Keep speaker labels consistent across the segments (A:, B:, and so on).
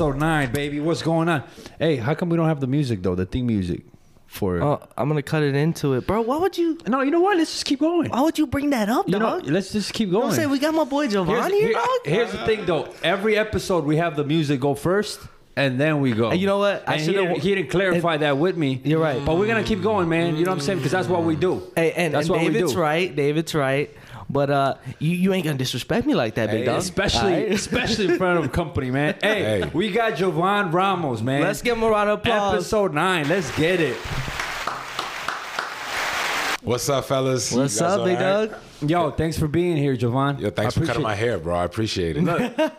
A: Episode nine, baby. What's going on? Hey, how come we don't have the music though? The theme music for.
B: Oh, I'm gonna cut it into it, bro. Why would you?
A: no, you know what? Let's just keep going.
B: Why would you bring that up,
A: You know, let's just keep going.
B: I'm saying? We got my boy
A: here's,
B: Giovanni here, dog.
A: here's the thing, though. Every episode, we have the music go first, and then we go.
B: And you know what? I
A: And he, didn't- he didn't clarify that with me.
B: You're right.
A: But we're gonna keep going, man. You know what I'm saying? Because that's what we do.
B: Hey, and,
A: that's
B: and
A: what
B: David's
A: we do.
B: right. David's right. But uh, you, you ain't gonna disrespect me like that, big
C: Hey,
B: dog.
A: Especially,
B: Alright?
A: especially in front of company, man. Hey,
C: Hey.
A: we got Jovan Ramos, man.
B: Let's give him a round of applause.
A: Episode nine. Let's get it.
C: What's up, fellas?
B: What's up, big
C: all right?
B: dog?
A: Yo, thanks for being here, Jovan.
C: Yo, thanks for cutting my hair, bro. I appreciate it.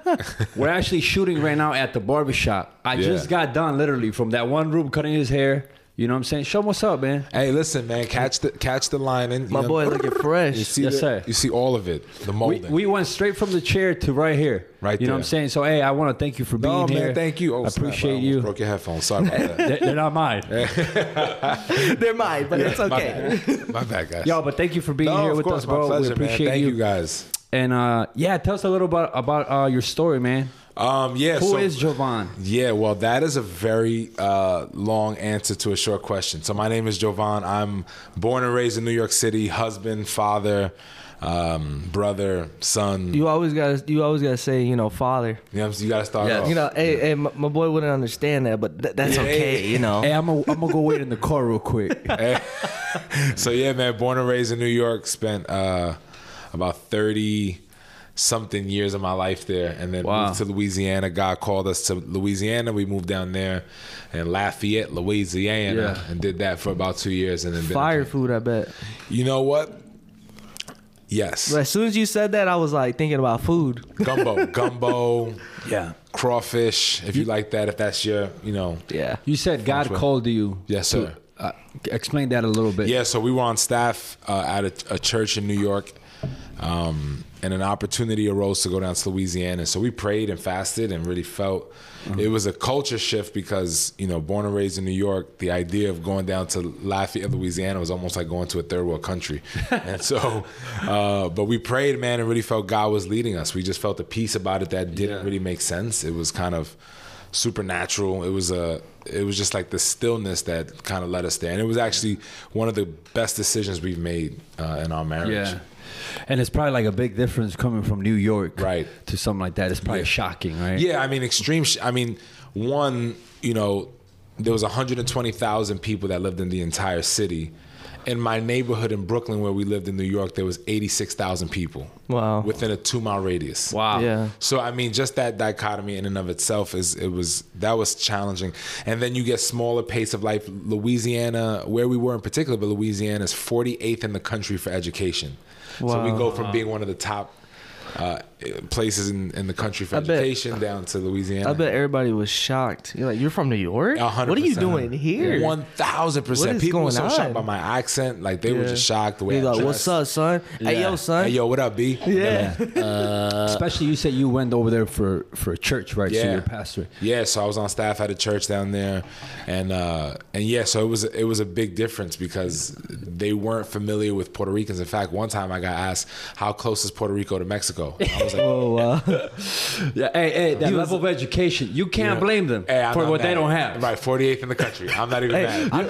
A: We're actually shooting right now at the barbershop. I
C: Yeah.
A: just got done literally from that one room cutting his hair. You know what I'm saying? Show him what's up, man.
C: hey, listen, man. Catch the catch the line in.
B: My boy looking fresh.
C: You see,
A: Yes,
C: the-
A: sir.
C: You see all of it. The
A: We,
C: molding.
A: we went straight from the chair to right here.
C: Right
A: You know what I'm saying? So, hey, I want to thank you for being
C: no,
A: here.
C: man. Thank you. Oh,
A: I
C: snap,
A: appreciate
C: almost
A: you.
C: Broke your headphones. Sorry about that.
A: They're, they're not mine.
B: They're mine, but it's
C: My
B: okay.
C: bad. My bad, guys.
A: Yo, but thank you for being
C: no,
A: here with
C: course,
A: us, bro.
C: my pleasure,
A: we appreciate
C: man. Thank you.
A: you.
C: guys.
A: And uh, yeah, tell us a little bit about uh, your story, man.
C: Um, yeah.
A: Who
C: so,
A: is Jovan?
C: Yeah, well, that is a very uh, long answer to a short question. So, my name is Jovan. I'm born and raised in New York City. Husband, father, um, brother, son.
B: You always gotta, you always gotta say, you know, father.
C: You, know, you got to start
A: Yes.
C: off.
B: You know, hey, hey, my, my boy wouldn't understand that, but th- that's
C: Yeah,
B: okay.
C: yeah.
B: You know.
A: Hey, I'm gonna I'm gonna go wait in the car real quick.
C: so yeah, man, born and raised in New York, spent uh, about thirty something years of my life there, and then
A: Wow.
C: moved to Louisiana. God called us to Louisiana. We moved down there in Lafayette, Louisiana,
A: Yeah.
C: and did that for about two years, and then been-
B: Fire food, I bet.
C: You know what? Yes,
B: But as soon as you said that, I was like thinking about food.
C: gumbo, gumbo,
A: yeah.
C: crawfish. If you like that, if that's your, you know,
B: Yeah.
A: You said God
C: French way.
A: called you.
C: Yes,
A: to-
C: sir.
A: uh, explain that a little bit.
C: Yeah, so we were on staff uh, at a, a church in New York, um, and an opportunity arose to go down to Louisiana. So we prayed and fasted and really felt it was a culture shift because you know, born and raised in New York, the idea of going down to Lafayette, Louisiana, was almost like going to a third world country. and so, uh, but we prayed, man, and really felt God was leading us. We just felt a peace about it that didn't
A: Yeah.
C: really make sense. It was kind of supernatural. It was a it was just like the stillness that kind of led us there, and it was actually one of the best decisions we've made uh, in our marriage.
A: Yeah. And it's probably like a big difference coming from New York
C: Right.
A: to something like that. It's probably
C: Yeah.
A: shocking, right?
C: Yeah, I mean extreme. Sh- I mean, one, you know, there was 120,000 people that lived in the entire city. In my neighborhood in Brooklyn, where we lived in New York, there was 86,000 people.
B: Wow.
C: Within a two mile radius.
A: Wow.
B: Yeah.
C: So I mean, just that dichotomy in and of itself is it was that was challenging, and then you get smaller pace of life. Louisiana, where we were in particular, but Louisiana is 48th in the country for education. So we go from being one of the top uh, places in, in the country for
B: I bet-
C: down to Louisiana.
B: I bet everybody was shocked. You're like, you're from New York?
C: A hundred
B: What are you doing here? 1,000%.
C: People were
B: going
C: so shocked by my accent, like they were just shocked the way
B: They
C: I
B: like,
C: dressed.
B: what's up, son? Hey, yo, son.
C: Hey, yo, what up, B?
B: Yeah.
A: Especially you said you went over there for for a church, right? So
C: Yeah.
A: you're pastor.
C: Yeah, so I was on staff at a church down there, and uh, and yeah, so it was it was a big difference because they weren't familiar with Puerto Ricans. In fact, one time I got asked, "How close is Puerto Rico to Mexico?" And I was like,
B: Wow.
A: Yeah, hey, hey, that
B: You
A: level of education, you can't
C: Yeah.
A: blame them
C: Hey,
A: for what they don't have.
C: Right, 48th in the country. I'm not even
B: Hey,
C: mad.
A: I'm,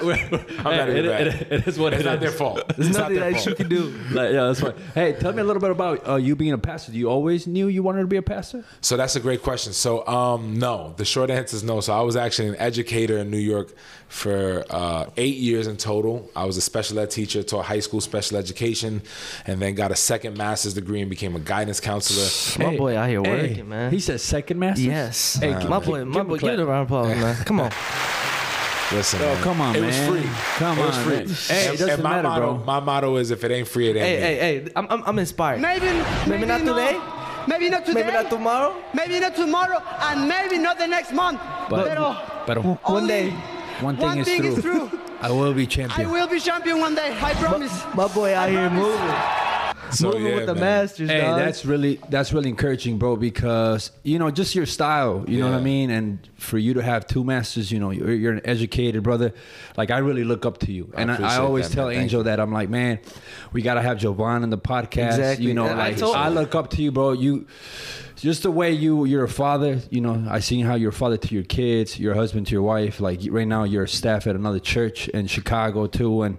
C: not even mad.
A: it is what
C: it's
A: it
C: not
A: is.
C: their fault.
B: There's
C: It's not
B: nothing that you can do.
A: Like, yeah, that's fine. Hey, tell me a little bit about uh, you being a pastor. Do you always knew you wanted to be a pastor?
C: So that's a great question. So um, no, the short answer is no. So I was actually an educator in New York for uh, eight years in total. I was a special ed teacher, taught high school special education, and then got a second master's degree and became a guidance counselor.
B: My boy out here working, man.
A: He said second master.
B: yes.
A: Hey, uh,
B: my
A: give-
B: boy,
A: give
B: my boy,
A: clap.
B: give it a round of applause, man. Come on.
C: Listen,
A: Oh,
C: man,
A: come on,
C: it
A: man.
C: was free.
A: Come
C: it was
A: on,
C: free.
A: man. Hey, it
C: and,
A: doesn't
C: my
A: matter,
C: motto,
A: bro.
C: My motto is, if it ain't free, it ain't
B: Hey,
C: me.
B: hey, hey. I'm, I'm, I'm inspired.
D: Maybe,
B: Maybe not today.
D: Maybe not today.
B: Maybe not tomorrow.
D: Maybe not tomorrow, and maybe not the next month.
A: But,
D: Pero
A: but
B: One day.
A: one thing,
D: one
A: is,
D: thing
A: true.
D: is true.
A: I will be champion.
D: I will be champion one day. I promise.
B: My boy out here moving.
C: So,
B: moving
C: yeah,
B: with the
C: man.
B: masters.
A: Hey,
B: dog.
A: that's really that's really encouraging, bro. Because you know, just your style. You know what I mean. And for you to have two masters, you know, you're, you're an educated brother. Like I really look up to you, and I, I always
C: that,
A: tell
C: man. Thank
A: Angel that I'm like, man, we gotta have Jovan in the podcast.
B: Exactly.
A: You know,
B: And I
A: like
B: told-
A: I look up to you, bro. You. Just the way you you're a father, you know. I seen how you're a father to your kids, your husband to your wife. Like right now, you're a staff at another church in Chicago too, and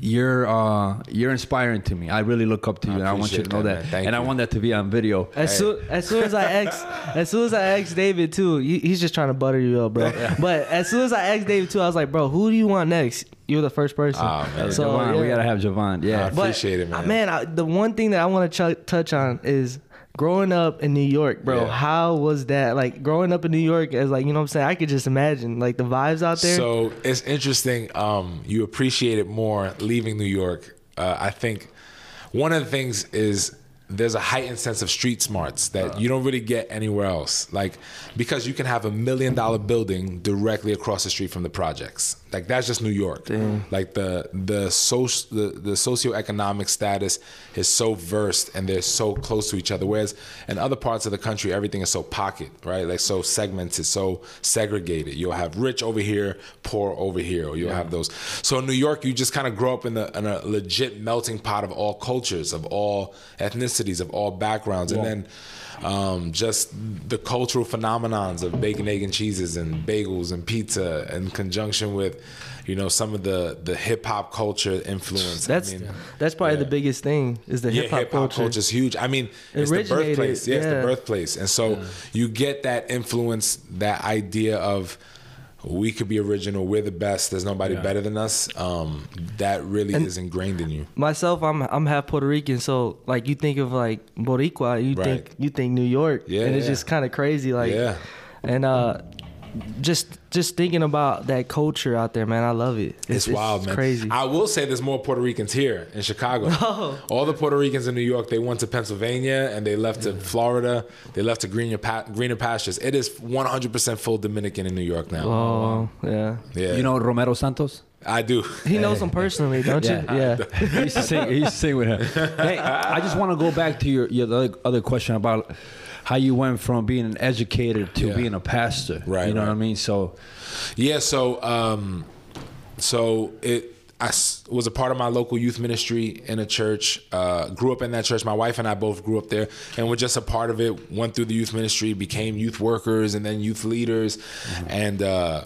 A: you're uh you're inspiring to me. I really look up to you,
C: I
A: and I want you to know
C: that,
A: that.
C: man. Thank
A: and I want that to be on video.
B: As soon as soon as I asked as soon as I asked David too, he's just trying to butter you up, bro. But as soon as I asked David too, I was like, bro, who do you want next? You're the first person.
C: Ah, man.
B: So
A: Jovan, we gotta have Jovan. Yeah.
C: I appreciate it, man.
B: Man, I, the one thing that I want to ch- touch on is growing up in New York, bro.
C: Yeah.
B: How was that? Like growing up in New York as like you know what I'm saying. I could just imagine like the vibes out there.
C: So it's interesting. Um, you appreciate it more leaving New York. Uh, I think one of the things is there's a heightened sense of street smarts that you don't really get anywhere else. Like because you can have a million dollar building directly across the street from the projects. Like that's just New York. Like the the social the, the socioeconomic status is so versed and they're so close to each other. Whereas in other parts of the country, everything is so pocket, right? Like so segmented, so segregated. You'll have rich over here, poor over here, or you'll have those. So in New York, you just kind of grow up in, the, in a legit melting pot of all cultures, of all ethnicities, of all backgrounds, and then um, just the cultural phenomenons of bacon, egg, and cheeses, and bagels and pizza, in conjunction with, you know, some of the the hip hop culture influence. I
B: that's
C: mean,
B: that's probably the biggest thing is the
C: yeah,
B: hip hop culture.
C: culture is huge. I mean, it's the birthplace. Yeah, it's the birthplace, and so you get that influence, that idea of we could be original. We're the best. There's nobody better than us. Um, that really is ingrained in you.
B: Myself, I'm I'm half Puerto Rican, so like you think of like Boricua, you
C: Right.
B: think you think New York,
C: Yeah,
B: and it's
C: yeah.
B: just kind of crazy, like
C: Yeah.
B: and uh, just just thinking about that culture out there, man, I love it.
C: It's, wild, man.
B: Crazy.
C: I will say there's more Puerto Ricans here in Chicago.
B: Oh.
C: All the Puerto Ricans in New York, they went to Pennsylvania and they left to Florida. They left to greener, pa- greener pastures. It is 100% full Dominican in New York now.
B: oh yeah,
C: yeah,
A: You know Romeo Santos?
C: I do.
B: he knows him personally, don't you? Yeah.
A: he used to sing. He used to sing with him. Hey, I just want to go back to your your other, other question about how you went from being an educator to
C: Yeah.
A: being a pastor.
C: Right,
A: You know
C: right.
A: what I mean? So
C: Yeah, so um, so it. I was a part of my local youth ministry in a church. Uh, grew up in that church. My wife and I both grew up there, and we're just a part of it. Went through the youth ministry, became youth workers, and then youth leaders, and. Uh,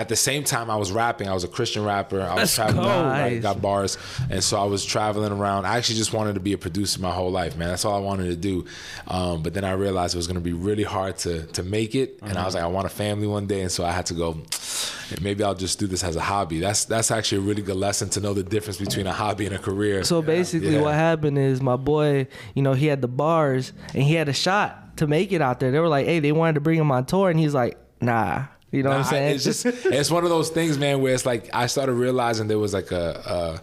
C: at the same time, I was rapping. I was a Christian rapper. I was
B: Let's
C: traveling,
B: Nice.
C: got bars, and so I was traveling around. I actually just wanted to be a producer my whole life, man. That's all I wanted to do. Um, but then I realized it was going to be really hard to to make it, and I was like, I want a family one day, and so I had to go. Maybe I'll just do this as a hobby. That's that's actually a really good lesson to know the difference between a hobby and a career.
B: So basically,
C: Yeah.
B: what happened is my boy, you know, he had the bars and he had a shot to make it out there. They were like, hey, they wanted to bring him on tour, and he's like, nah. You know
C: Nah,
B: what I'm
C: I-
B: saying?
C: it's just it's one of those things, man, where it's like I started realizing there was like a. a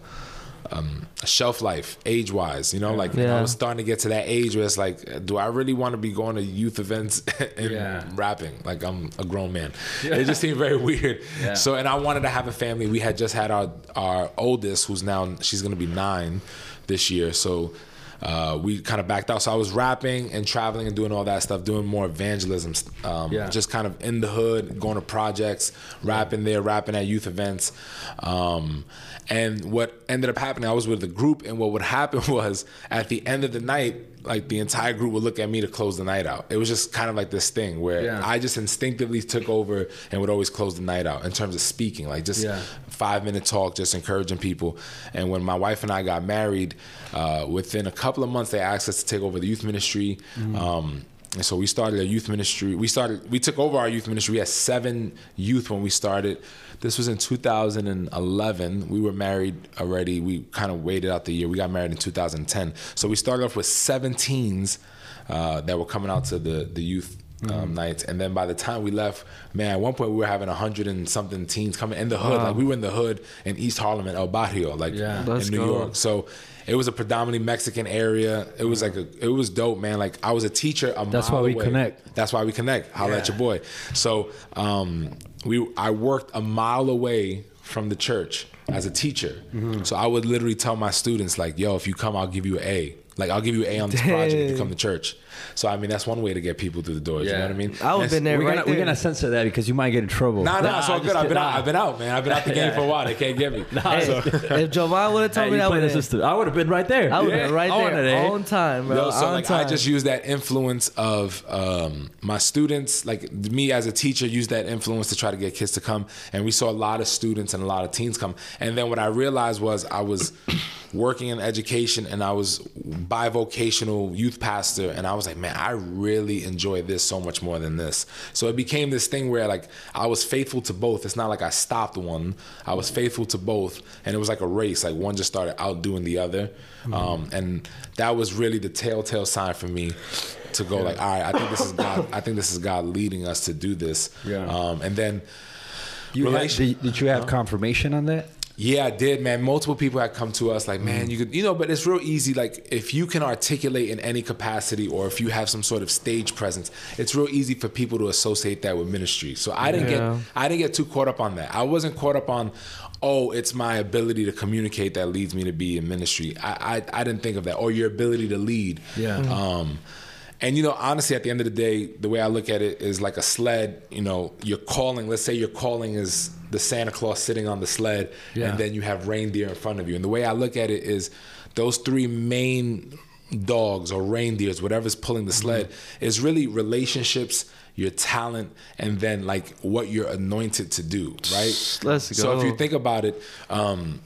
C: um, a shelf life, age wise, you know, like
B: Yeah.
C: I was starting to get to that age where it's like, do I really want to be going to youth events and
A: Yeah.
C: rapping? Like I'm a grown man. It just seemed very weird. So, and I wanted to have a family. We had just had our our oldest, who's now she's gonna be nine this year. So uh, we kind of backed out. So I was rapping and traveling and doing all that stuff, doing more evangelism, um,
A: Yeah.
C: just kind of in the hood, going to projects, rapping there, rapping at youth events. Um, and what ended up happening, I was with the group, and what would happen was at the end of the night, like the entire group would look at me to close the night out. It was just kind of like this thing where
A: Yeah.
C: I just instinctively took over and would always close the night out in terms of speaking, like just
A: Yeah.
C: five minute talk, just encouraging people. And when my wife and I got married, uh, within a couple of months, they asked us to take over the youth ministry. Um, and so we started a youth ministry. We started, we took over our youth ministry. We had seven youth when we started. This was in 2011. We were married already. We kind of waited out the year. We got married in 2010. So we started off with seven teens uh, that were coming out to the, the youth um, nights. And then by the time we left, man, at one point we were having a hundred and something teens coming in the hood. Like we were in the hood in East Harlem and El Barrio, like
A: Yeah.
C: In New
B: go.
C: York. So it was a predominantly Mexican area. It was like a, it was dope, man. Like I was a teacher. A mile.
A: That's why we
C: away.
A: connect.
C: That's why we connect. Holla at your boy. So um, we, I worked a mile away from the church. as a teacher.
A: Mm-hmm.
C: So I would literally tell my students like, "Yo, if you come, I'll give you an A. Like I'll give you an A on this project if you come to church." So I mean, that's one way to get people through the doors. You know what I mean?
B: I would have been there
A: we're
B: right
A: gonna
B: there.
A: we're gonna censor that because you might get in trouble.
C: Nah, nah, it's all
A: just
C: good. I've been
A: kidding.
C: out. I've been out, man. I've been out the game for a while. They can't get me.
B: Hey, if Jovan would have told
A: Hey,
B: me that,
A: play
B: would
A: the system. I would have been right there.
B: I would have
A: Yeah,
B: been right
A: I
B: there
A: it.
B: on time, bro.
C: Yo, so like
B: time.
C: I just use that influence of um, my students, like me as a teacher, use that influence to try to get kids to come. And we saw a lot of students and a lot of teens come. And then what I realized was I was working in education and I was bivocational youth pastor, and I was like, man, I really enjoy this so much more than this. So it became this thing where like I was faithful to both. It's not like I stopped one. I was faithful to both, and it was like a race. Like one just started outdoing the other, um, and that was really the telltale sign for me to go like, all right, I think this is God. I think this is God leading us to do this.
A: Yeah.
C: Um, and then
A: You had- did, did you have confirmation on that?
C: Yeah, I did, man. Multiple people had come to us like, man, you could, you know, but it's real easy. Like, if you can articulate in any capacity or if you have some sort of stage presence, it's real easy for people to associate that with ministry. So I didn't
B: Yeah.
C: get, I didn't get too caught up on that. I wasn't caught up on, oh, it's my ability to communicate that leads me to be in ministry. I, I, I didn't think of that. Or your ability to lead.
A: Yeah.
C: Um, and you know, honestly, at the end of the day, the way I look at it is like a sled. You know, your calling. Let's say your calling is the Santa Claus sitting on the sled,
A: Yeah.
C: and then you have reindeer in front of you. And the way I look at it is, those three main dogs or reindeers, whatever's pulling the sled, is really relationships, your talent, and then like what you're anointed to do. Right.
B: Let's go.
C: So if you think about it. Um,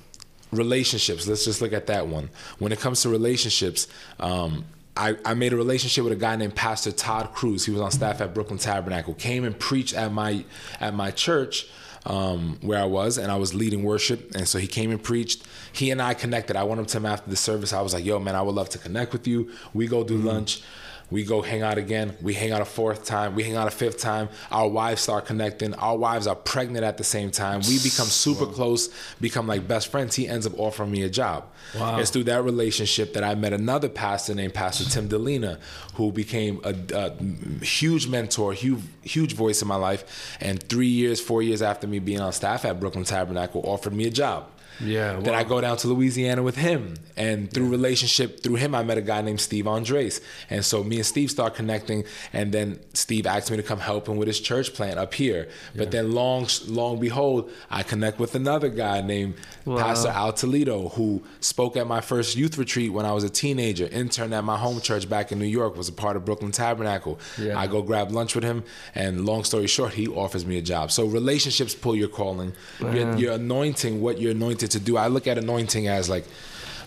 C: relationships let's just look at that one when it comes to relationships um, I, I made a relationship with a guy named pastor todd cruz he was on staff at brooklyn tabernacle came and preached at my at my church um, where i was and i was leading worship and so he came and preached. He and i connected. I went up to him after the service. I was like yo man i would love to connect with you. We go do lunch we go hang out again. We hang out a fourth time. We hang out a fifth time. Our wives start connecting. Our wives are pregnant at the same time. We become super close, become like best friends. He ends up offering me a job.
A: Wow.
C: It's through that relationship that I met another pastor named Pastor Tim Dilena, who became a, a huge mentor, huge, huge voice in my life. And three years, four years after me being on staff at Brooklyn Tabernacle, offered me a job.
A: Yeah,
C: Then I go down to Louisiana with him, and through relationship, through him, I met a guy named Steve Andres, and so me and Steve start connecting, and then Steve asked me to come help him with his church plant up here. But then, long, long behold, I connect with another guy named
B: Wow.
C: Pastor Al Toledo, who spoke at my first youth retreat when I was a teenager, interned at my home church back in New York, was a part of Brooklyn Tabernacle.
A: Yeah.
C: I go grab lunch with him, and long story short, he offers me a job. So relationships pull your calling. You're, you're anointing what you're anointed to do. I look at anointing as like,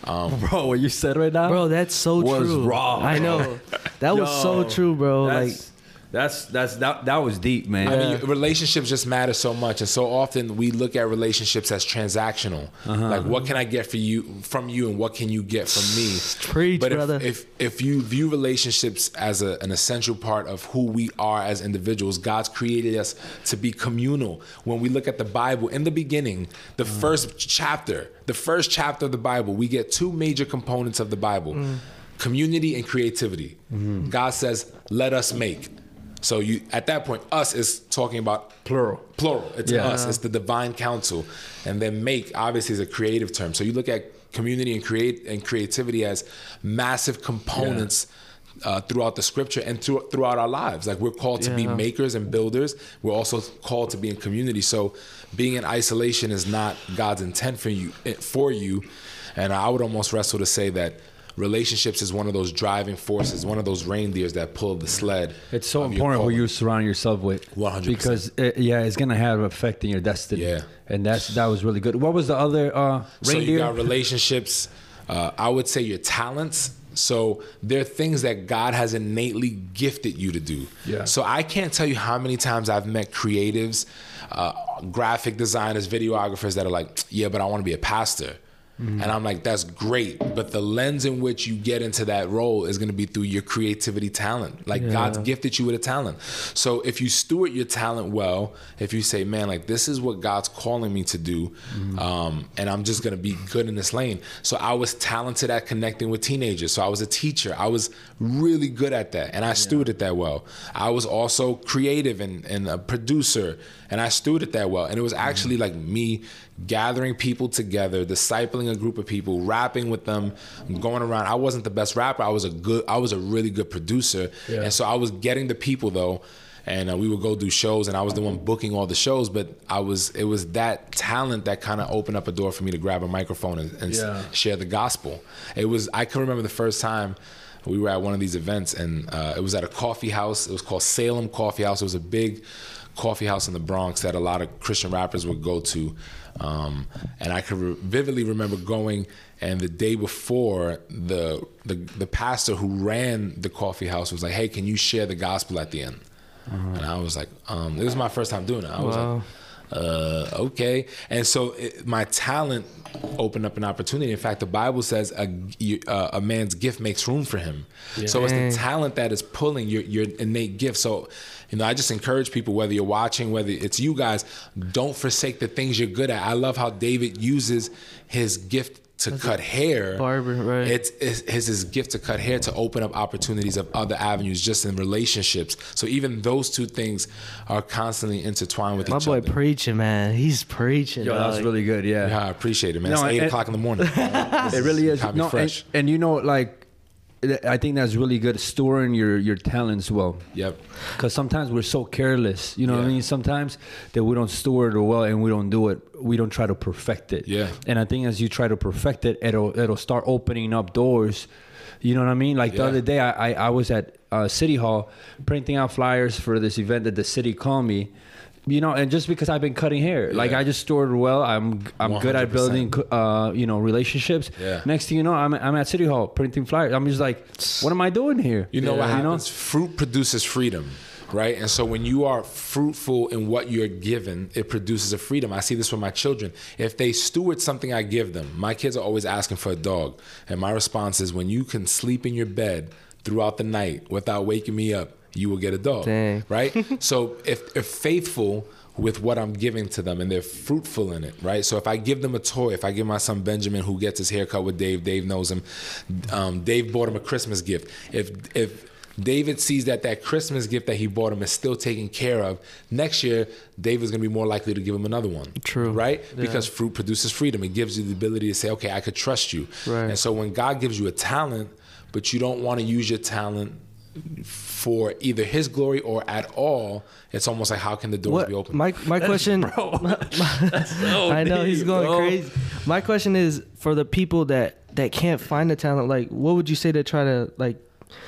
C: um,
A: Bro, what you said right now,
B: bro, that's so
A: was
B: true.
A: raw.
B: I know. That was so true, bro. Like,
A: That's, that's that's that that was deep, man.
C: I mean, relationships just matter so much, and so often we look at relationships as transactional.
B: Uh-huh.
C: Like, what can I get for you from you, and what can you get from me?
B: Preach,
C: but if,
B: brother.
C: if if you view relationships as a, an essential part of who we are as individuals, God's created us to be communal. When we look at the Bible, in the beginning, the
B: Mm.
C: first chapter, the first chapter of the Bible, we get two major components of the Bible:
B: Mm.
C: community and creativity.
B: Mm-hmm.
C: God says, "Let us make." So you at that point, us is talking about
A: Plural.
C: Plural. It's
A: Yeah.
C: us. It's the divine council. and then make obviously is a creative term. So you look at community and create and creativity as massive components. Uh, throughout the scripture and through, throughout our lives, like we're called to be makers and builders. We're also called to be in community. So, being in isolation is not God's intent for you. For you, and I would almost wrestle to say that relationships is one of those driving forces, one of those reindeers that pull the sled.
A: It's so important who you surround yourself with.
C: 100%.
A: Because it, yeah, it's gonna have an effect in your destiny.
C: Yeah.
A: and that's that was really good. What was the other uh,
C: So you got relationships. Uh, I would say your talents. So there are things that God has innately gifted you to do.
A: Yeah.
C: So I can't tell you how many times I've met creatives, uh, graphic designers, videographers that are like, "Yeah, but I want to be a pastor." And I'm like, that's great. But the lens in which you get into that role is going to be through your creativity talent. Like God's gifted you with a talent. So if you steward your talent well, if you say, man, like this is what God's calling me to do, um, and I'm just going to be good in this lane. So I was talented at connecting with teenagers. So I was a teacher. I was really good at that. And I stewarded that well. I was also creative and, and a producer. And I stewarded that well. And it was actually like me gathering people together, discipling a group of people, rapping with them, going around. I wasn't the best rapper. I was a good, I was a really good producer. And so I was getting the people though. And uh, we would go do shows, and I was the one booking all the shows. But I was, it was that talent that kind of opened up a door for me to grab a microphone and, and
A: Yeah.
C: share the gospel. It was, I can remember the first time we were at one of these events, and uh, it was at a coffee house. It was called Salem Coffee House. It was a big coffee house in the Bronx that a lot of Christian rappers would go to. Um, and I can re- vividly remember going, and the day before, the, the the pastor who ran the coffee house was like, "Hey, can you share the gospel at the end?" And I was like, um, "This is my first time doing it." I was
B: Wow.
C: like, uh, okay. And so it, my talent opened up an opportunity. In fact, the Bible says a, you- uh, a man's gift makes room for him. So it's the talent that is pulling your, your innate gift. So, you know, I just encourage people, whether you're watching, whether it's you guys, don't forsake the things you're good at. I love how David uses his gift to cut hair.
B: barber, right.
C: It's, it's his, his gift to cut hair to open up opportunities of other avenues just in relationships. So even those two things are constantly intertwined with
B: My
C: each other.
B: My boy preaching, man. He's preaching.
A: Yo, that's
B: dog.
A: really good. Yeah.
C: Yeah, I appreciate it, man.
A: No,
C: it's eight
A: and-
C: o'clock in the morning.
A: it really is.
C: Got me
A: No, and,
C: fresh.
A: and you know, like, I think that's really good. Storing your your talents well.
C: Yep.
A: Because sometimes we're so careless, you know what I mean? Sometimes that we don't store it well and we don't do it. We don't try to perfect it.
C: Yeah.
A: And I think as you try to perfect it, it'll it'll start opening up doors. You know what I mean? Like the
C: Yeah.
A: other day, I, I, I was at uh, City Hall printing out flyers for this event that the city called me. You know, and just because I've been cutting hair, like I just stored well. I'm I'm good at building, uh, you know, relationships.
C: Yeah.
A: Next thing you know, I'm I'm at City Hall printing flyers. I'm just like, what am I doing here?
C: You know what
A: You know?
C: happens? Fruit produces freedom, right? And so when you are fruitful in what you're given, it produces a freedom. I see this with my children. If they steward something I give them, my kids are always asking for a dog. And my response is when you can sleep in your bed throughout the night without waking me up, you will get a dog.
B: Dang.
C: Right? so if, if faithful with what I'm giving to them and they're fruitful in it, right? So if I give them a toy, if I give my son Benjamin who gets his haircut with Dave, Dave knows him. Um, Dave bought him a Christmas gift. If if David sees that that Christmas gift that he bought him is still taken care of, next year David's gonna be more likely to give him another one.
B: True.
C: Right? Because fruit produces freedom. It gives you the ability to say, okay, I could trust you.
B: Right.
C: And so when God gives you a talent, but you don't want to use your talent for either his glory or at all, it's almost like how can the doors
B: What
C: be open?
B: my my question? I know he's going
A: bro.
B: crazy. My question is for the people that that can't find the talent. Like, what would you say to try to like?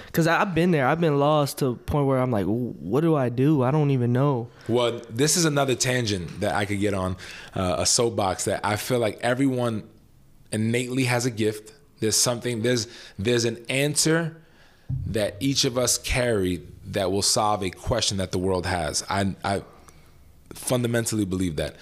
B: Because I've been there. I've been lost to a point where I'm like, what do I do? I don't even know.
C: Well, this is another tangent that I could get on uh, a soapbox that I feel like everyone innately has a gift. There's something. There's there's an answer that each of us carry that will solve a question that the world has. I I fundamentally believe that.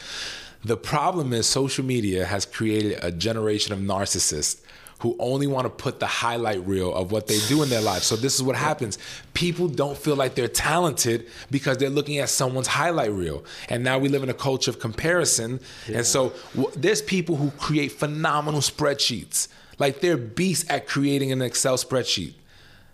C: The problem is social media has created a generation of narcissists who only want to put the highlight reel of what they do in their life. So this is what happens. People don't feel like they're talented because they're looking at someone's highlight reel. And now we live in a culture of comparison. And so w- there's people who create phenomenal spreadsheets. Like they're beasts at creating an Excel spreadsheet.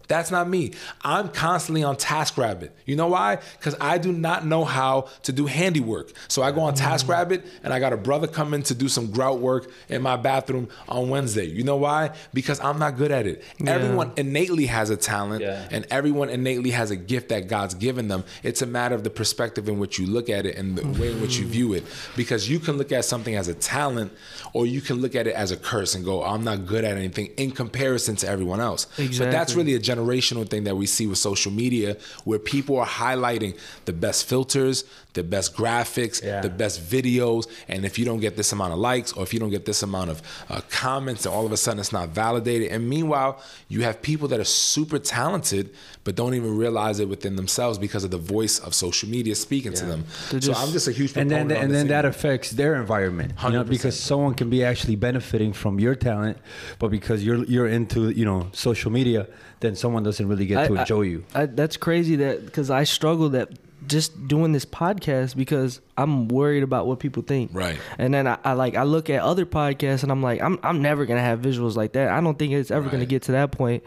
C: That's not me. I'm constantly on TaskRabbit. You know why? Because I do not know how to do handiwork. So I go on TaskRabbit mm. and I got a brother come in to do some grout work in my bathroom on Wednesday. You know why? Because I'm not good at it. Everyone innately has a talent
A: Yeah.
C: and everyone innately has a gift that God's given them. It's a matter of the perspective in which you look at it and the way in which you mm. view it. Because you can look at something as a talent or you can look at it as a curse and go, I'm not good at anything in comparison to everyone else. But that's really a generational thing that we see with social media where people are highlighting the best filters, the best graphics,
A: Yeah.
C: the best videos. And if you don't get this amount of likes or if you don't get this amount of uh, comments, then all of a sudden it's not validated. And meanwhile, you have people that are super talented but don't even realize it within themselves because of the voice of social media speaking to them.
B: They're
C: so
B: just-
C: I'm just a huge
A: and then
C: on
A: and then
C: thing.
A: that affects their environment you know because someone can be actually benefiting from your talent but because you're you're into you know social media then someone doesn't really get to
B: I- I-
A: enjoy you
B: I, that's crazy that because I struggle that just doing this podcast because I'm worried about what people think.
C: Right.
B: And then I, I like I look at other podcasts and I'm like I'm I'm never gonna have visuals like that. I don't think it's ever gonna get to that point.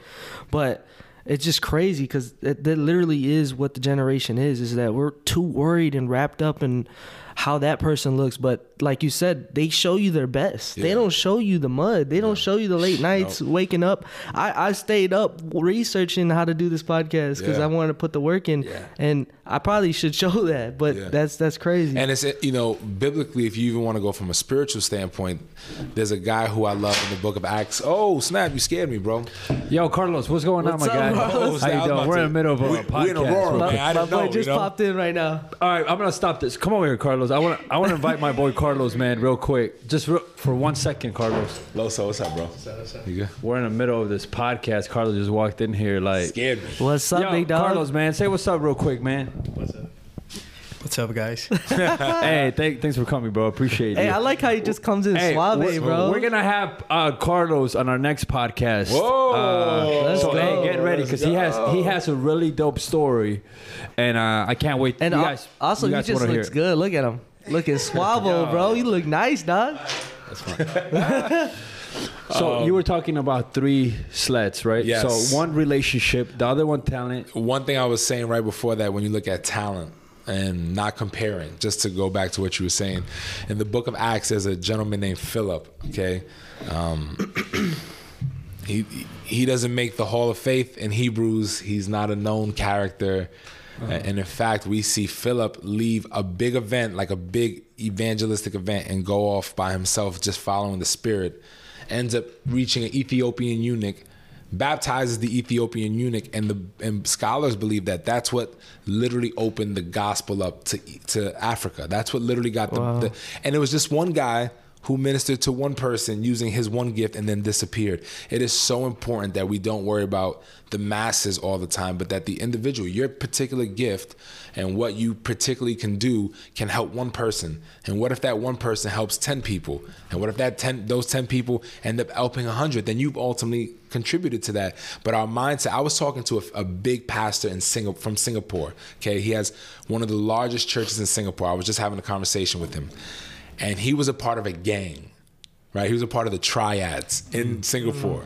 B: But it's just crazy because that, that literally is what the generation is. Is that we're too worried and wrapped up in how that person looks. But like you said, they show you their best. They don't show you the mud. They don't show you the late nights waking up. I, I stayed up researching how to do this podcast because
C: Yeah.
B: I wanted to put the work in,
C: Yeah.
B: and I probably should show that. But
C: Yeah.
B: that's that's crazy.
C: And it's you know biblically, if you even want to go from a spiritual standpoint, there's a guy who I love in the Book of Acts. Oh snap! You scared me, bro.
A: yo carlos what's going
B: What's
A: on my
B: up,
A: guy
B: Carlos?
A: how you doing we're in the middle of a
C: we-
A: podcast
C: we in Aurora, man. I
B: my
C: didn't
B: boy
C: know,
B: just
C: you know?
B: popped in right now.
A: All right, I'm gonna stop this. Come over here, Carlos. I want to I want to invite my boy Carlos, man, real quick, just real, for one second, Carlos.
C: Loso, what's up, bro? You good?
A: We're in the middle of this podcast. Carlos just walked in here, like,
C: Scared me.
B: What's up,
A: yo,
B: big dog?
A: Carlos, man, say what's up real quick, man.
E: What's up, What's up, guys?
A: hey, thank, thanks for coming, bro. Appreciate it.
B: Hey,
A: you.
B: I like how he just comes in
A: Hey,
B: suave,
A: we're,
B: bro.
A: We're gonna have uh, Carlos on our next podcast.
C: Whoa.
A: Uh,
B: Let's
A: so
B: go.
A: hey, get ready because he has he has a really dope story, and uh, I can't wait.
B: and
A: you guys,
B: also,
A: you
B: he
A: guys
B: just
A: wanna
B: looks good. Look at him, looking suave, bro. You look nice, dog.
A: So you were talking about three sleds, right?
C: Yes.
A: So one relationship, the other one talent.
C: One thing I was saying right before that, when you look at talent and not comparing, just to go back to what you were saying, in the book of Acts, there's a gentleman named Philip. Okay, um, he he doesn't make the Hall of Faith in Hebrews. He's not a known character. And in fact, we see Philip leave a big event, like a big evangelistic event, and go off by himself, just following the Spirit. Ends up reaching an Ethiopian eunuch, baptizes the Ethiopian eunuch, and the and scholars believe that that's what literally opened the gospel up to to Africa. That's what literally got the, the and it was just one guy who ministered to one person using his one gift and then disappeared. It is so important that we don't worry about the masses all the time, but that the individual, your particular gift and what you particularly can do can help one person. And what if that one person helps 10 people? And what if that 10 those 10 people end up helping 100? Then you've ultimately contributed to that. But our mindset, I was talking to a, a big pastor in Singapore from Singapore. Okay, he has one of the largest churches in Singapore. I was just having a conversation with him and he was a part of a gang, right? He was a part of the triads in mm. Singapore.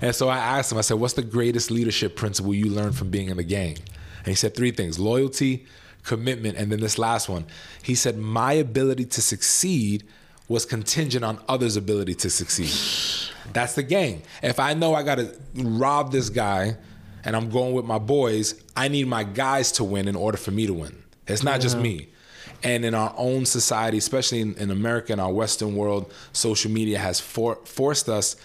C: And so I asked him, I said, What's the greatest leadership principle you learned from being in the gang? And he said three things loyalty, commitment, and then this last one. He said, My ability to succeed was contingent on others' ability to succeed. That's the gang. If I know I got to rob this guy and I'm going with my boys, I need my guys to win in order for me to win. It's not just me. And in our own society, especially in, in America, in our Western world, social media has for, forced us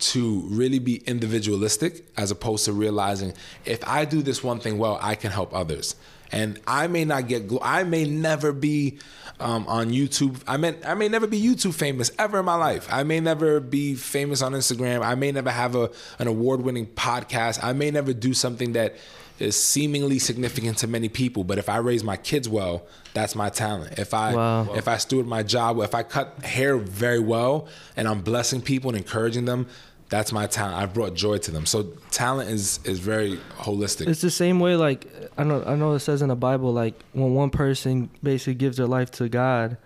C: to really be individualistic as opposed to realizing if I do this one thing well, I can help others. And I may not get, I may never be um, on YouTube. I may, I may never be YouTube famous ever in my life. I may never be famous on Instagram. I may never have a, an award winning podcast. I may never do something that is seemingly significant to many people. But if I raise my kids well, that's my talent. If I
B: Wow.
C: if I steward my job, well, if I cut hair very well and I'm blessing people and encouraging them, that's my talent. I've brought joy to them. So talent is is very holistic.
B: It's the same way. Like I know, I know it says in the Bible, like when one person basically gives their life to God,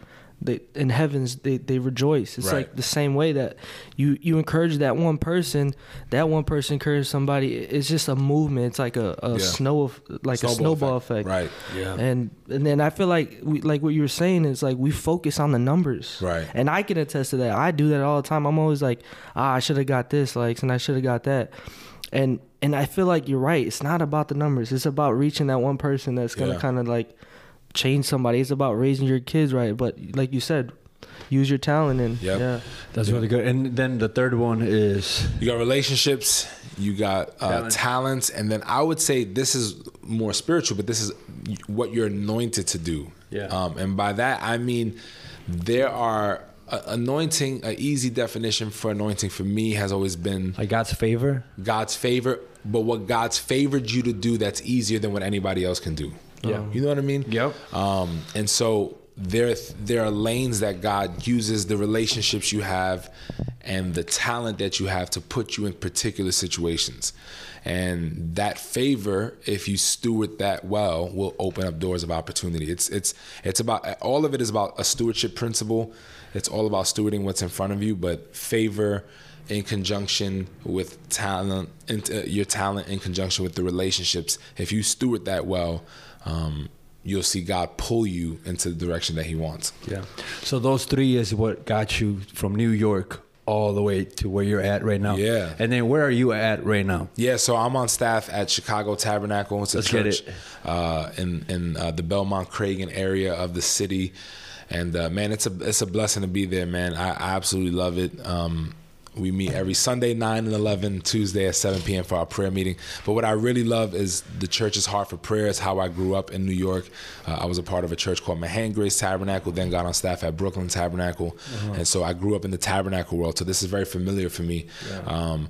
B: they in heavens they, they rejoice. It's
C: Right.
B: like the same way that you you encourage that one person, that one person encourages somebody. It's just a movement. It's like a, a
C: Yeah.
B: snow like a snowball effect.
C: Right.
A: Yeah.
B: And and then I feel like we, like what you were saying is like we focus on the numbers.
C: Right.
B: And I can attest to that. I do that all the time. I'm always like, ah, I should have got this likes and I should have got that. And and I feel like you're right. It's not about the numbers. It's about reaching that one person that's gonna
C: Yeah.
B: kind of like change somebody. It's about raising your kids right. But like you said, use your talent and
C: Yep.
B: Yeah.
A: That's really good. And then the third one is
C: You got relationships, you got uh,
A: Talent.
C: talents, and then I would say this is more spiritual, but this is what you're anointed to do.
A: Yeah.
C: Um, and by that I mean there are uh, anointing. An easy definition for anointing for me has always been
A: like God's favor.
C: God's favor, but what God's favored you to do that's easier than what anybody else can do.
A: Yeah.
C: You know what I mean?
A: Yep.
C: Um, and so there, there are lanes that God uses the relationships you have and the talent that you have to put you in particular situations. And that favor, if you steward that well, will open up doors of opportunity. It's it's it's about all of it is about a stewardship principle. It's all about stewarding what's in front of you, but favor in conjunction with talent, uh, your talent in conjunction with the relationships. If you steward that well, um, you'll see God pull you into the direction that He wants.
A: Yeah. So those three is what got you from New York all the way to where you're at right now.
C: Yeah.
A: And then where are you at right now?
C: Yeah, so I'm on staff at Chicago Tabernacle. It's a
A: Let's get
C: church
A: it.
C: uh, in in uh, the Belmont Cragin area of the city, and uh, man, it's a it's a blessing to be there, man. I, I absolutely love it. Um, we meet every Sunday, 9 and 11, Tuesday at 7 p.m. for our prayer meeting. But what I really love is the church's heart for prayer. It's how I grew up in New York. Uh, I was a part of a church called Mahan Grace Tabernacle, then got on staff at Brooklyn Tabernacle. And so I grew up in the tabernacle world. So this is very familiar for me. Um,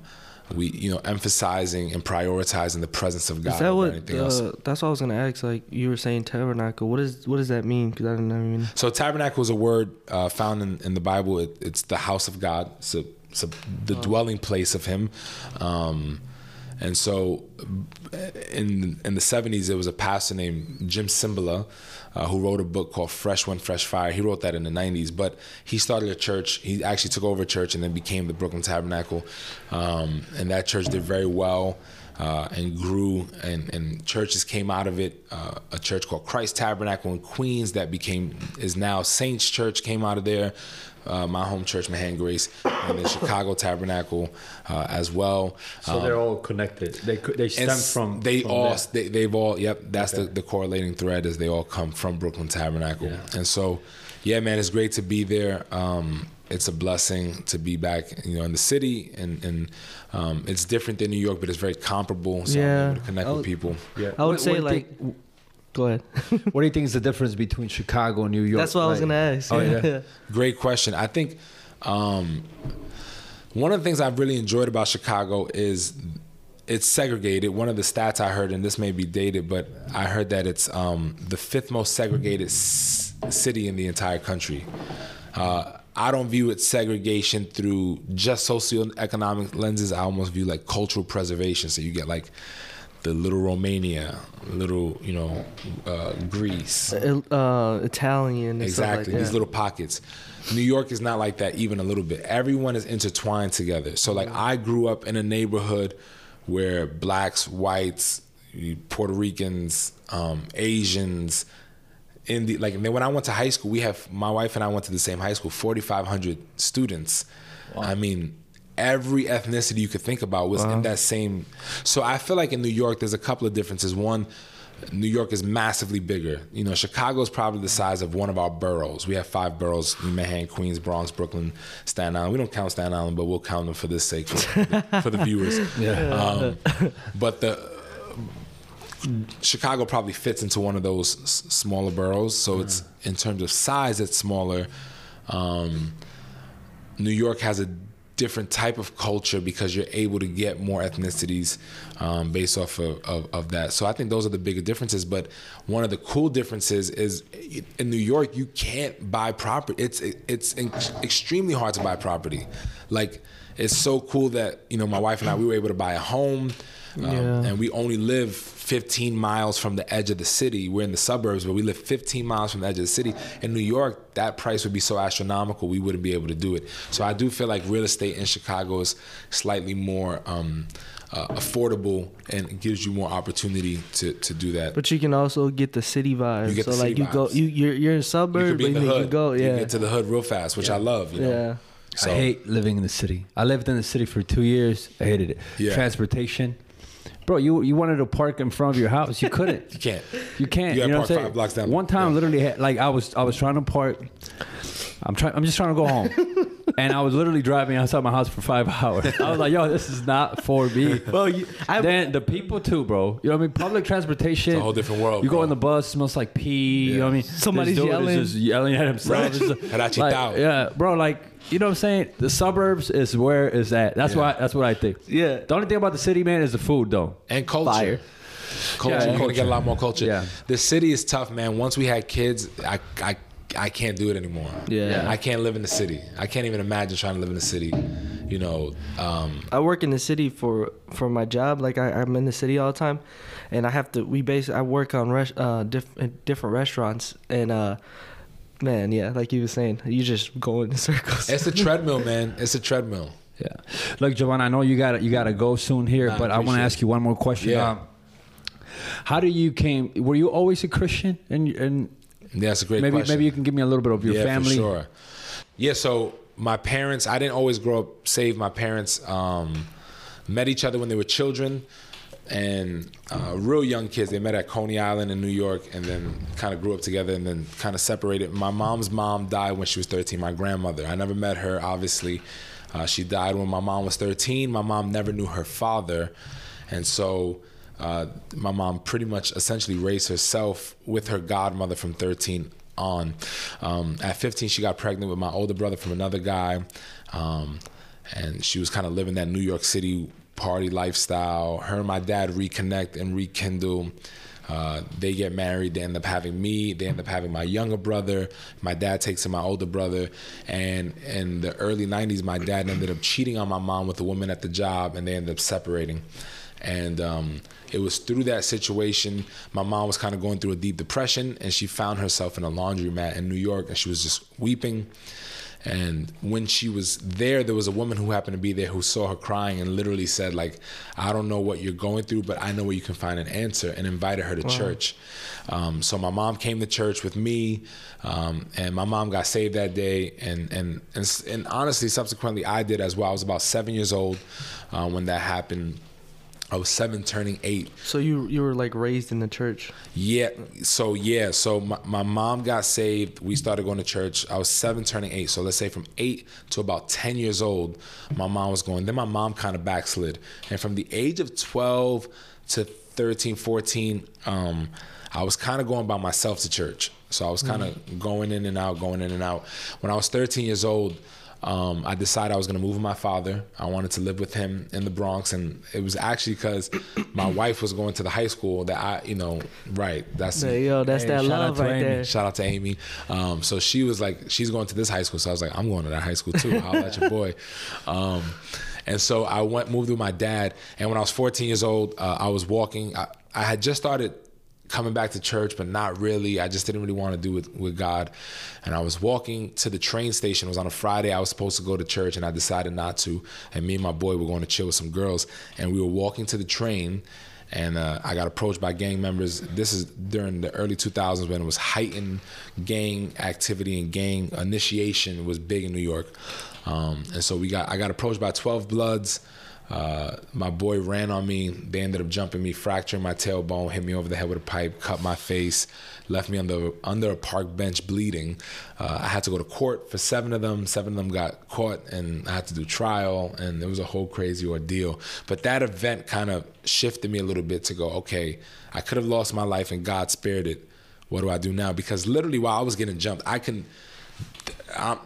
C: we, you know, emphasizing and prioritizing the presence of God
B: Is that what?
C: anything else.
B: Uh, that's what I was gonna ask. Like you were saying, tabernacle. What is what does that mean? Because I didn't even.
C: So tabernacle is a word uh, found in, in the Bible. It, it's the house of God. It's, a, a, the dwelling place of Him. Um, and so, in in the seventies, there was a pastor named Jim Cymbala uh, who wrote a book called Fresh Wind, Fresh Fire. He wrote that in the nineties, but he started a church. He actually took over a church and then became the Brooklyn Tabernacle, um, and that church did very well. Uh, and grew, and, and churches came out of it. Uh, a church called Christ Tabernacle in Queens that became is now Saints Church came out of there. Uh, my home church, Mahan Grace, and then Chicago Tabernacle uh, as well.
A: So they're all connected. They they stem from
C: they
A: from
C: all they, they've all yep that's the, the correlating thread is they all come from brooklyn tabernacle
A: Yeah.
C: and so yeah man it's great to be there um, it's a blessing to be back you know in the city and and um, it's different than new york but it's very comparable so
B: Yeah.
C: i'm able to connect
B: I
C: with people
A: Yeah.
B: I would
A: What-
B: say
A: what
B: like.
A: think-
B: Go ahead.
A: what do you think is the difference between Chicago and New York?
B: That's what I was gonna ask.
A: Oh yeah.
C: Great question. I think um, one of the things I've really enjoyed about Chicago is it's segregated. One of the stats I heard, and this may be dated, but I heard that it's um, the fifth most segregated s- city in the entire country. Uh, I don't view it segregation through just socioeconomic lenses. I almost view like cultural preservation. So you get like the little Romania, little you know uh, Greece,
B: Uh, Italian. And stuff like
C: Exactly. These little pockets. New York is not like that even a little bit. Everyone is intertwined together. So like I grew up in a neighborhood where blacks, whites, Puerto Ricans, um, Asians, in the like and then when I went to high school, we have my wife and I went to the same high school, 4500 students. I mean every ethnicity you could think about was in that same so I feel like in New York there's a couple of differences. One New York is massively bigger. You know, Chicago is probably the size of one of our boroughs. We have five boroughs: Manhattan, Queens, Bronx, Brooklyn, Staten Island. We don't count Staten Island, but we'll count them for this sake for, for the viewers.
A: Yeah.
C: Um, but the Chicago probably fits into one of those s- smaller boroughs. So it's in terms of size, it's smaller. Um, New York has a different type of culture because you're able to get more ethnicities um, based off of, of, of that. So I think those are the bigger differences. But one of the cool differences is in New York, you can't buy property. It's it's ex- extremely hard to buy property. Like it's so cool that you know my wife and I we were able to buy a home, um,
B: Yeah.
C: and we only live 15 miles from the edge of the city. We're in the suburbs, but we live 15 miles from the edge of the city. In New York, that price would be so astronomical, we wouldn't be able to do it. So I do feel like real estate in Chicago is slightly more um, uh, affordable and it gives you more opportunity to, to do that.
B: But you can also get the city vibe.
C: You get
B: so
C: the
B: like
C: city
B: you go,
C: vibes.
B: you you're you're in
C: you
B: suburb,
C: could be in
B: but
C: the
B: you
C: hood.
B: can go,
C: You
B: yeah,
C: get to the hood real fast, which I love. You know?
B: yeah.
C: So,
A: I hate living in the city. I lived in the city for two years. I hated it.
C: Yeah.
A: Transportation. Bro, you you wanted to park in front of your house. You couldn't.
C: You can't.
A: You can't.
C: You
A: You, know
C: park
A: what I'm saying?
C: five blocks down.
A: One time,
C: Yeah.
A: literally, had, like I was I was trying to park I'm trying. I'm just trying to go home. and I was literally driving outside my house for five hours. I was like, yo, this is not for me.
B: Well, you, I,
A: then the people too, bro. You know what I mean? Public transportation.
C: It's a whole different world,
A: You go
C: bro.
A: in the bus, smells like pee. You know what I mean?
B: Somebody's
A: This is
B: yelling.
A: just yelling at himself.
C: Right.
A: Just- like, yeah, bro. Like you know what I'm saying? The suburbs is where is at. That's
C: Yeah.
A: why. That's what I think.
B: Yeah.
A: The only thing about the city, man, is the food, though.
C: and culture.
B: Fire.
C: Culture.
A: Yeah,
C: You're
A: culture.
C: get a lot more culture.
A: Yeah.
C: The city is tough, man. Once we had kids, I I I can't do it anymore.
B: Yeah.
C: I can't live in the city. I can't even imagine trying to live in the city. You know, um,
B: I work in the city for for my job. Like I, I'm in the city all the time, and I have to. We base. I work on res, uh, diff, different restaurants, and uh, man, yeah, like you were saying, you just go in circles.
C: it's a treadmill, man. It's a treadmill.
A: Yeah. Look, Giovanna, I know you got to you got to go soon here,
C: Nah,
A: but I want to ask you one more question.
C: Yeah.
A: Um, how do you came? Were you always a Christian? And and
C: Yeah, that's a great
A: maybe
C: question.
A: maybe you can give me a little bit of your
C: yeah,
A: family.
C: For sure. Yeah, so my parents, I didn't always grow up saved. My parents um, met each other when they were children and uh, real young kids. They met at Coney Island in New York and then kind of grew up together and then kind of separated. My mom's mom died when she was 13, my grandmother. I never met her, obviously. Uh, she died when my mom was 13. My mom never knew her father. And so uh, my mom pretty much essentially raised herself with her godmother from 13 on. Um, at 15, she got pregnant with my older brother from another guy. Um, and she was kind of living that New York City party lifestyle. Her and my dad reconnect and rekindle. Uh, they get married. They end up having me. They end up having my younger brother. My dad takes in my older brother. And in the early 90s, my dad ended up cheating on my mom with a woman at the job, and they ended up separating. And um, it was through that situation, my mom was kind of going through a deep depression, and she found herself in a laundromat in New York, and she was just weeping. And when she was there, there was a woman who happened to be there who saw her crying and literally said, like, I don't know what you're going through, but I know where you can find an answer, and invited her to church. Um, so my mom came to church with me, um, and my mom got saved that day. And, and, and, and honestly, subsequently, I did as well. I was about seven years old uh, when that happened. I was seven, turning eight.
B: So you you were like raised in the church.
C: Yeah. So yeah. So my, my mom got saved. We started going to church. I was seven, turning eight. So let's say from eight to about ten years old, my mom was going. Then my mom kind of backslid, and from the age of twelve to 13, 14, um, I was kind of going by myself to church. So I was kind of going in and out, going in and out. When I was 13 years old, um, I decided I was going to move with my father. I wanted to live with him in the Bronx, and it was actually because my wife was going to the high school that I, you know, right. That's
B: There you go. That's
A: Hey,
B: that
A: shout out
B: love
A: to
B: right
A: Amy.
B: there.
C: Shout out to Amy. Um, so she was like, she's going to this high school. So I was like, I'm going to that high school too. I'll let your boy. Um, and so I went, moved with my dad. And when I was 14 years old, uh, I was walking. I, I had just started coming back to church, but not really. I just didn't really want to do it with God. And I was walking to the train station. It was on a Friday. I was supposed to go to church, and I decided not to. And me and my boy were going to chill with some girls. And we were walking to the train and uh, I got approached by gang members. This is during the early 2000s when it was heightened gang activity and gang initiation was big in New York. Um, and so we got I got approached by 12 Bloods. Uh, my boy ran on me. They ended up jumping me, fracturing my tailbone, hit me over the head with a pipe, cut my face, left me under under a park bench bleeding. Uh, I had to go to court for seven of them. Seven of them got caught, and I had to do trial, and it was a whole crazy ordeal. But that event kind of shifted me a little bit to go, okay, I could have lost my life, and God spared it. What do I do now? Because literally, while I was getting jumped, I can. I'm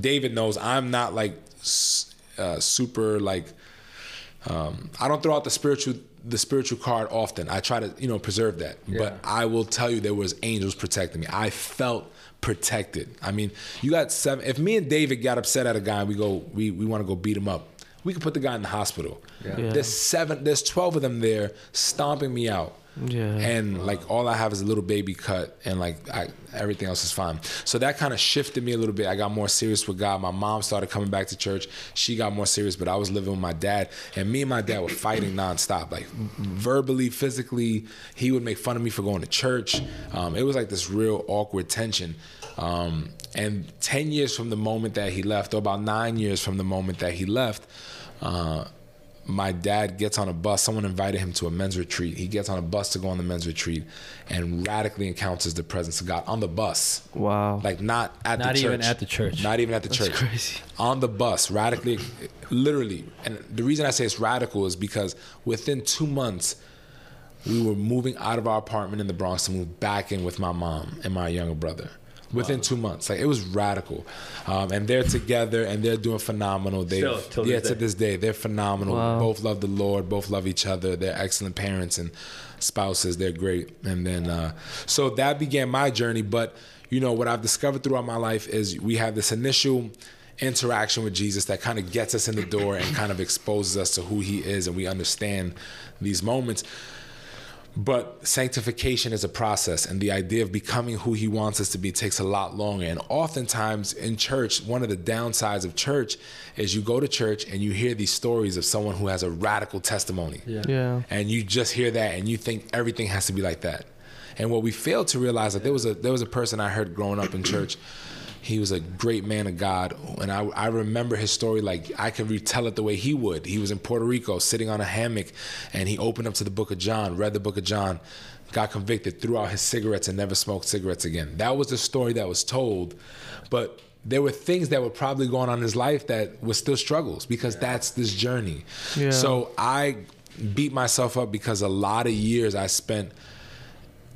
C: David knows I'm not like uh, super like um, I don't throw out the spiritual the spiritual card often. I try to you know preserve that, but I will tell you there was angels protecting me. I felt protected. I mean, you got seven. If me and David got upset at a guy, and we go we we want to go beat him up. We could put the guy in the hospital.
B: Yeah.
C: There's seven. There's twelve of them there stomping me out.
B: Yeah.
C: And like all I have is a little baby cut, and like I, everything else is fine. So that kind of shifted me a little bit. I got more serious with God. My mom started coming back to church. She got more serious, but I was living with my dad, and me and my dad were fighting nonstop, like verbally, physically. He would make fun of me for going to church. Um, it was like this real awkward tension. Um, and ten years from the moment that he left, or about nine years from the moment that he left. Uh, my dad gets on a bus. Someone invited him to a men's retreat. He gets on a bus to go on the men's retreat and radically encounters the presence of God on the bus.
B: Wow.
C: Like not at
A: Not
C: the church.
A: even at the church.
C: Not even at the church.
B: That's crazy.
C: On the bus, radically, literally. And the reason I say it's radical is because within two months, we were moving out of our apartment in the Bronx to move back in with my mom and my younger brother. Within two months, like it was radical, um, and they're together and they're doing phenomenal. They,
A: Still, till
C: yeah,
A: this
C: to
A: day.
C: this day, they're phenomenal.
B: Wow.
C: Both love the Lord, both love each other. They're excellent parents and spouses. They're great. And then, uh, so that began my journey. But you know, what I've discovered throughout my life is we have this initial interaction with Jesus that kind of gets us in the door and kind of exposes us to who He is, and we understand these moments. But sanctification is a process, and the idea of becoming who He wants us to be takes a lot longer. And oftentimes in church, one of the downsides of church is you go to church and you hear these stories of someone who has a radical testimony.
A: Yeah.
B: Yeah.
C: And you just hear that and you think everything has to be like that. And what we fail to realize that there was a there was a person I heard growing up in church. He was a great man of God, and I, I remember his story like I could retell it the way he would. He was in Puerto Rico, sitting on a hammock, and he opened up to the Book of John, read the Book of John, got convicted, threw out his cigarettes, and never smoked cigarettes again. That was the story that was told, but there were things that were probably going on in his life that were still struggles because that's this journey.
B: Yeah.
C: So I beat myself up because a lot of years I spent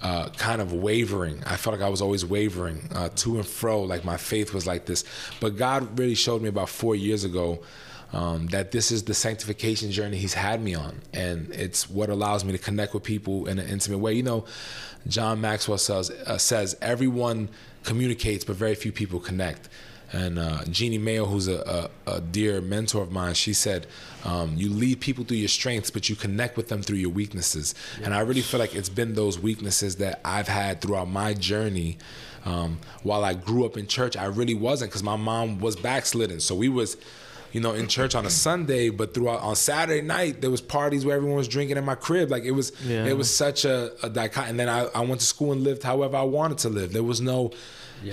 C: uh, kind of wavering. I felt like I was always wavering uh, to and fro, like my faith was like this. But God really showed me about four years ago um, that this is the sanctification journey He's had me on, and it's what allows me to connect with people in an intimate way. You know, John Maxwell says, uh, says everyone communicates, but very few people connect. And uh, Jeanne Mayo, who's a, a, a dear mentor of mine, she said, um, "You lead people through your strengths, but you connect with them through your weaknesses." And I really feel like it's been those weaknesses that I've had throughout my journey. Um, while I grew up in church, I really wasn't because my mom was backslidden. So we was, you know, in church on a Sunday, but throughout on Saturday night there was parties where everyone was drinking in my crib. Like it was,
B: Yeah.
C: it was such a, a dichotomy. And then I, I went to school and lived however I wanted to live. There was no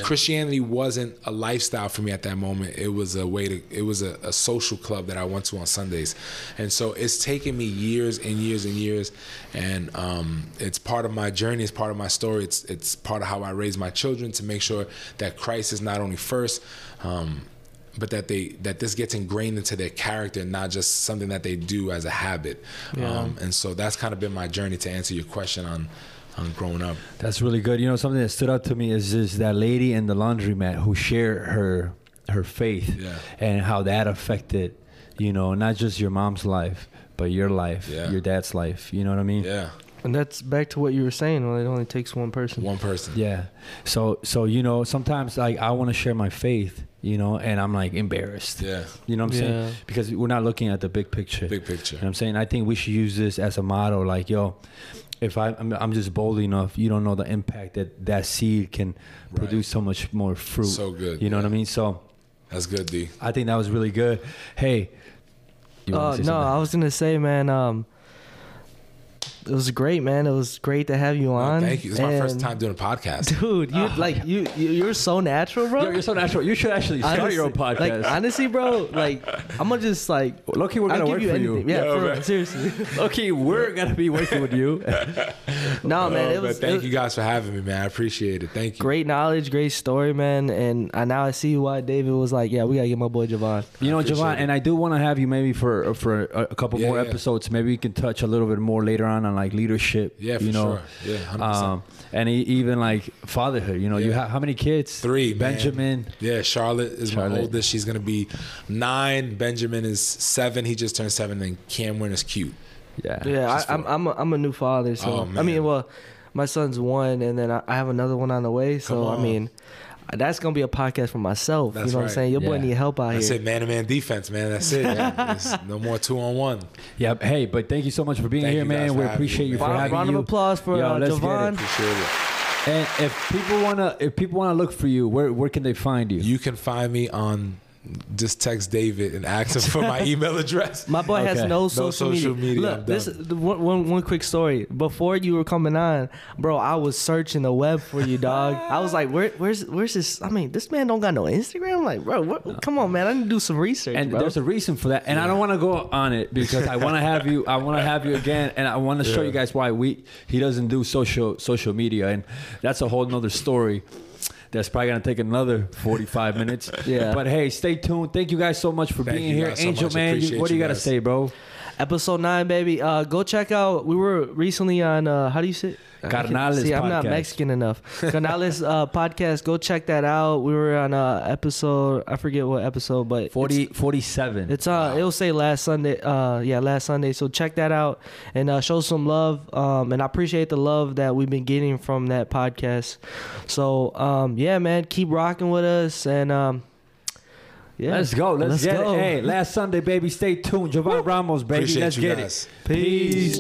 C: Christianity wasn't a lifestyle for me at that moment. It was a way to it was a, a social club that I went to on Sundays. And so it's taken me years and years and years and um, it's part of my journey, it's part of my story. It's it's part of how I raise my children to make sure that Christ is not only first, um, but that they that this gets ingrained into their character, not just something that they do as a habit.
B: Yeah.
C: Um, and so that's kind of been my journey to answer your question on on growing up.
A: That's really good. You know, something that stood out to me is is that lady in the laundromat who shared her her faith
C: Yeah.
A: and how that affected, you know, not just your mom's life, but your life,
C: Yeah.
A: your dad's life. You know what I mean?
C: Yeah,
B: And that's back to what you were saying. Well, it only takes one person.
C: one person.
A: Yeah. So so you know, sometimes like I want to share my faith, you know, and I'm like embarrassed.
C: Yeah,
A: You know what I'm
B: Yeah.
A: saying? Because we're not looking at the big picture.
C: big picture.
A: You know what I'm saying? I think we should use this as a motto. Like, yo, if I, I'm, I'm just bold enough, you don't know the impact that that seed can produce so much more fruit.
C: So good,
A: You know what I mean? So
C: That's good, D.
A: I think that was really good. Hey. you
B: Uh, no,
A: something?
B: I was gonna say, man. Um, it was great, man. It was great to have you
C: Oh,
B: on.
C: thank you. It's my first time doing a podcast.
B: dude. You oh. like you, you you're so natural, bro.
A: Yo, you're so natural. You should actually start your own podcast.
B: Like honestly, bro. Like I'm gonna just like.
A: Loki, we're gonna
B: give
A: work
B: you
A: for
B: anything.
A: you.
B: Yeah,
C: Yo,
B: for real, seriously.
A: Loki, we're gonna be working with you.
B: No, man.
C: Oh,
B: It was,
C: thank
B: it was
C: you guys for having me, man. I appreciate it. Thank you.
B: great knowledge, great story, man. And I now I see why David was like, yeah, we gotta get my boy Jovan.
A: You know,
C: appreciate
A: Jovan,
C: it.
A: and I do want to have you maybe for for a, a couple
C: Yeah,
A: more
C: yeah.
A: episodes. Maybe we can touch a little bit more later on on like leadership.
C: Yeah, for
A: you know,
C: sure. Yeah, 100%.
A: um, and e- even like fatherhood. You know, you have how many kids?
C: Three. man.
A: Benjamin.
C: Yeah, Charlotte is my oldest. She's gonna be nine. Benjamin is seven. He just turned seven. And Cameron is cute.
A: Yeah.
B: Yeah,
C: Just
B: I, I'm I'm a, I'm a new father, so
C: Oh,
B: I mean, well, my son's one, and then I, I have another one on the way. So
C: Come
B: I mean, that's gonna be a podcast for myself.
C: That's
B: you know what I'm saying? Your boy need help out
C: That's
B: here.
C: it, man to man defense, man. That's it. Yeah. There's no more two on one.
A: Yeah. Hey, but thank you so much for being
C: Thank
A: here, man. We appreciate
C: me,
A: you for
C: man.
B: Round,
A: having
B: round
A: you.
B: of applause for
A: Yo,
B: uh,
A: let's get it.
B: Jovan.
C: Appreciate it.
A: And if people wanna if people wanna look for you, where where can they find you?
C: You can find me on just text David and ask him for my email address.
B: My boy has
A: Okay.
B: no
A: No
B: social,
C: social
B: media.
C: media,
B: Look, this
C: done.
B: the one, one one quick story. Before you were coming on, bro, I was searching the web for you, dog. I was like, where, where's where's this? I mean, this man don't got no Instagram. Like, bro, what, come on, man, I need to do some research,
A: and
B: bro.
A: there's a reason for that and i don't want to go on it because i want to have you i want to have you again and i want to show you guys why we he doesn't do social social media and that's a whole nother story that's probably gonna take another 45 minutes
B: Yeah.
A: but hey stay tuned thank you guys so much for
C: Thank
A: being here
C: guys so
A: angel
C: much.
A: man you, what do you
C: you
A: gotta
C: guys.
A: say bro
B: Episode nine, baby. Uh, go check out. We were recently on. Uh, how do you say?
A: Carnales
B: See, I'm not. Mexican enough. Carnales uh, podcast. Go check that out. We were on uh, episode. I forget what episode, but
A: 40
B: It's,
A: 47
B: it's uh, it'll say last Sunday. Uh, yeah, last Sunday. So check that out and uh, show some love. Um, and I appreciate the love that we've been getting from that podcast. So um, yeah, man, keep rocking with us and um, yeah,
A: let's go let's,
B: Let's
A: get
B: go.
A: it hey last sunday baby stay tuned. Jovan ramos baby.
C: Appreciate
A: let's
C: you
A: get
C: guys.
A: it peace